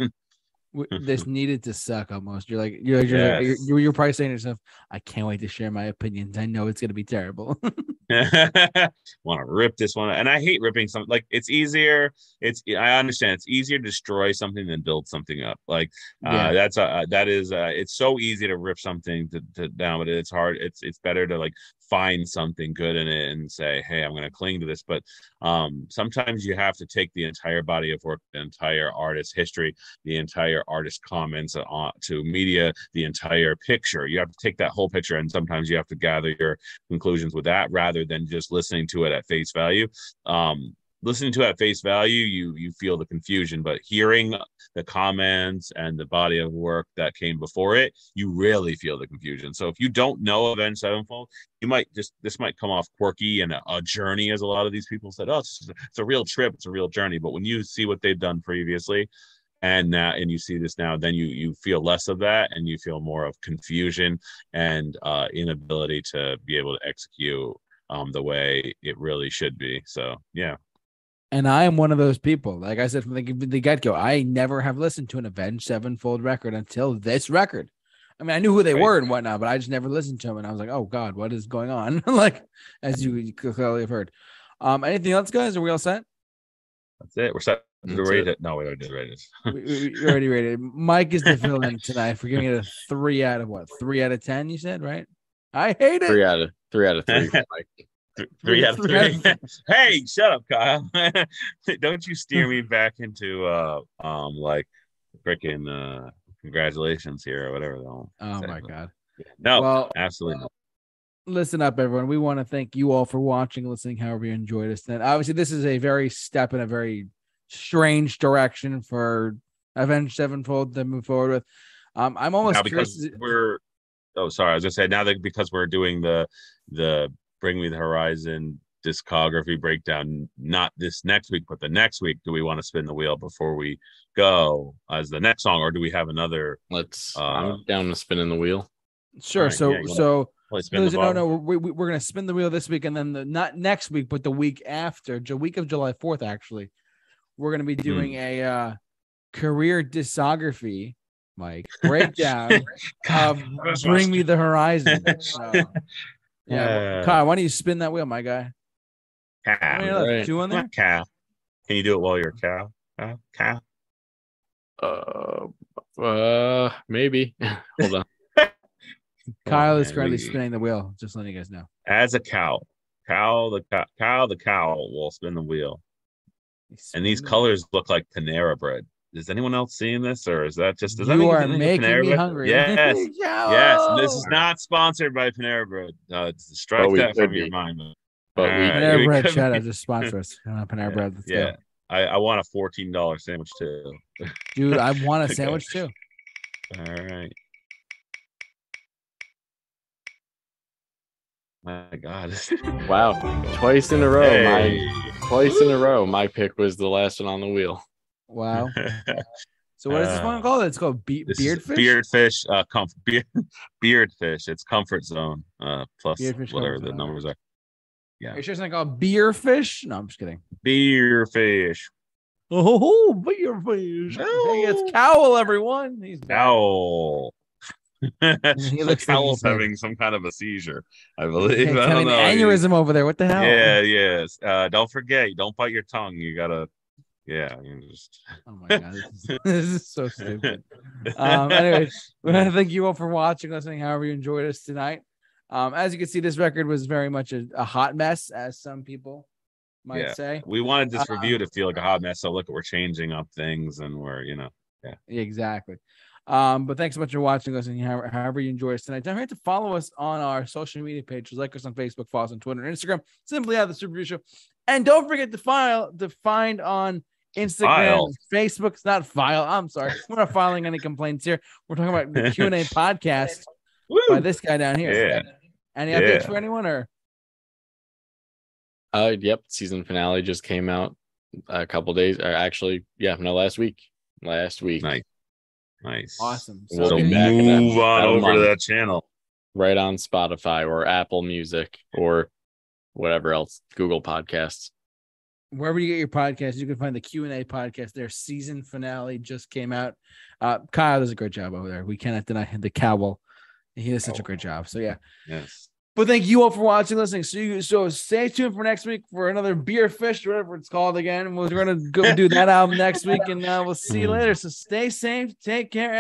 This needed to suck almost. You're like you're you're, like- Yes. you're you're probably saying to yourself, I can't wait to share my opinions. I know it's gonna be terrible. Want to rip this one, and I hate ripping something. Like it's easier. It's I understand it's easier to destroy something than build something up. Like uh, Yeah. that's uh, that is uh, it's so easy to rip something to, to down, but it's hard. It's it's better to like find something good in it and say, hey, I'm going to cling to this. But um, sometimes you have to take the entire body of work, the entire artist history, the entire artist comments on to media, the entire picture. You have to take that whole picture, and sometimes you have to gather your conclusions with that rather than just listening to it at face value. Um, listening to at face value, you you feel the confusion, but hearing the comments and the body of work that came before it, you really feel the confusion. So if you don't know Avenged Sevenfold, you might just this might come off quirky and a, a journey, as a lot of these people said. Oh, it's, it's a real trip, it's a real journey. But when you see what they've done previously, and now and you see this now, then you you feel less of that, and you feel more of confusion and uh, inability to be able to execute um, the way it really should be. So yeah, and I am one of those people. Like I said from the, the get go, I never have listened to an Avenged Sevenfold record until this record. I mean, I knew who they Right. were and whatnot, but I just never listened to them. And I was like, oh God, what is going on? like, as you you clearly have heard. Um, anything else, guys? Are we all set? that's it. We're set. We're ready it. to, no, we already did rated. we, we, we already rated. Mike is the villain tonight for giving it a three out of what? Three out of ten, you said, right? I hate it. Three out of three out of three. Mike. Th- Three out of Three three. hey, shut up, Kyle. Don't you steer me back into uh um like freaking uh congratulations here or whatever. Oh say. my God. No, Well, absolutely not. listen up, everyone. We want to thank you all for watching, listening, however you enjoyed us. Then, obviously, this is a very step in a very strange direction for Avenged Sevenfold to move forward with. Um, I'm almost Now, curious. because we're oh sorry, I was gonna say now that because we're doing the the Bring Me the Horizon discography breakdown, not this next week, but the next week, do we want to spin the wheel before we go as the next song, or do we have another? Let's. Uh, I'm down to spinning the wheel. Sure. Alright, so yeah, so Let's no, no, no, we, we, we're gonna spin the wheel this week, and then the not next week, but the week after, the week of July fourth, actually, we're gonna be Hmm. doing a uh, career discography, Mike breakdown of Bring Me the Horizon. So, yeah, Yeah. Kyle, why don't you spin that wheel, my guy? Cow. How many left? Right. Two on there. Cow. Can you do it while you're a cow? Cow. Cow. Uh, uh, maybe. Hold on. Kyle Oh, is currently spinning the wheel. Just letting you guys know. as a cow. Cow the cow, cow the cow will spin the wheel. And these colors look like Panera bread. Is anyone else seeing this, or is that just? Does that You make are making Panera me Bread? hungry. Yes, yes. This is not sponsored by Panera Bread. Uh, strike But we that from could your be. mind. But we, Alright. Panera we Bread could shout out just sponsor us. Uh, Panera Yeah, Bread. Let's yeah. go. I, I want a fourteen dollar sandwich too. Dude, I want a Okay. sandwich too. All right. My God. wow, twice in a row. Hey. My twice in a row. My pick was the last one on the wheel. Wow. So what is this one Uh, called? It's called be- beardfish. Beardfish, uh, comf- beard, beardfish. It's comfort zone, uh, plus Beardfish whatever the zone. numbers are. Yeah. Are you sure it's not called beerfish? No, I'm just kidding. Beerfish. Oh, beerfish. No. Hey, it's Cowl, everyone. He's back. Owl. He looks like Owl's like- having some kind of a seizure, I believe. I don't an know. aneurysm over there. What the hell? Yeah, yes. Uh, don't forget, don't bite your tongue. You gotta, yeah. You just... Oh my god, this is, this is so stupid. Um, anyways, thank you all for watching, listening, however you enjoyed us tonight. Um, as you can see, this record was very much a, a hot mess, as some people might Yeah. say. we wanted this review to feel like a hot mess. So look, we're changing up things, and we're, you know, yeah Exactly. Um, but thanks so much for watching us and however, however you enjoy us tonight. Don't forget to follow us on our social media pages, like us on Facebook, follow us on Twitter and Instagram, simply have the Super Review Show. And don't forget to file to find on Instagram, File. Facebook. Not file. I'm sorry. We're not filing any complaints here. We're talking about the Q&A podcast by this guy down here. Yeah. Any updates Yeah. for anyone or Uh, yep. Season finale just came out a couple days. Or actually, yeah, no, last week. Last week, Nice, nice, awesome? We'll So be back that- move on that over to that channel. right on Spotify or Apple Music or whatever else, Google Podcasts. Wherever you get your podcast, you can find the Q and A podcast. Their season finale just came out. Uh, Kyle does a great job over there. We cannot deny him the cowl. He does such a great job. So yeah. Yes. But thank you all for watching, listening. So you so stay tuned for next week for another beer fish, whatever it's called again. We're gonna go do that album next week, and uh, we'll see you later. So stay safe, take care.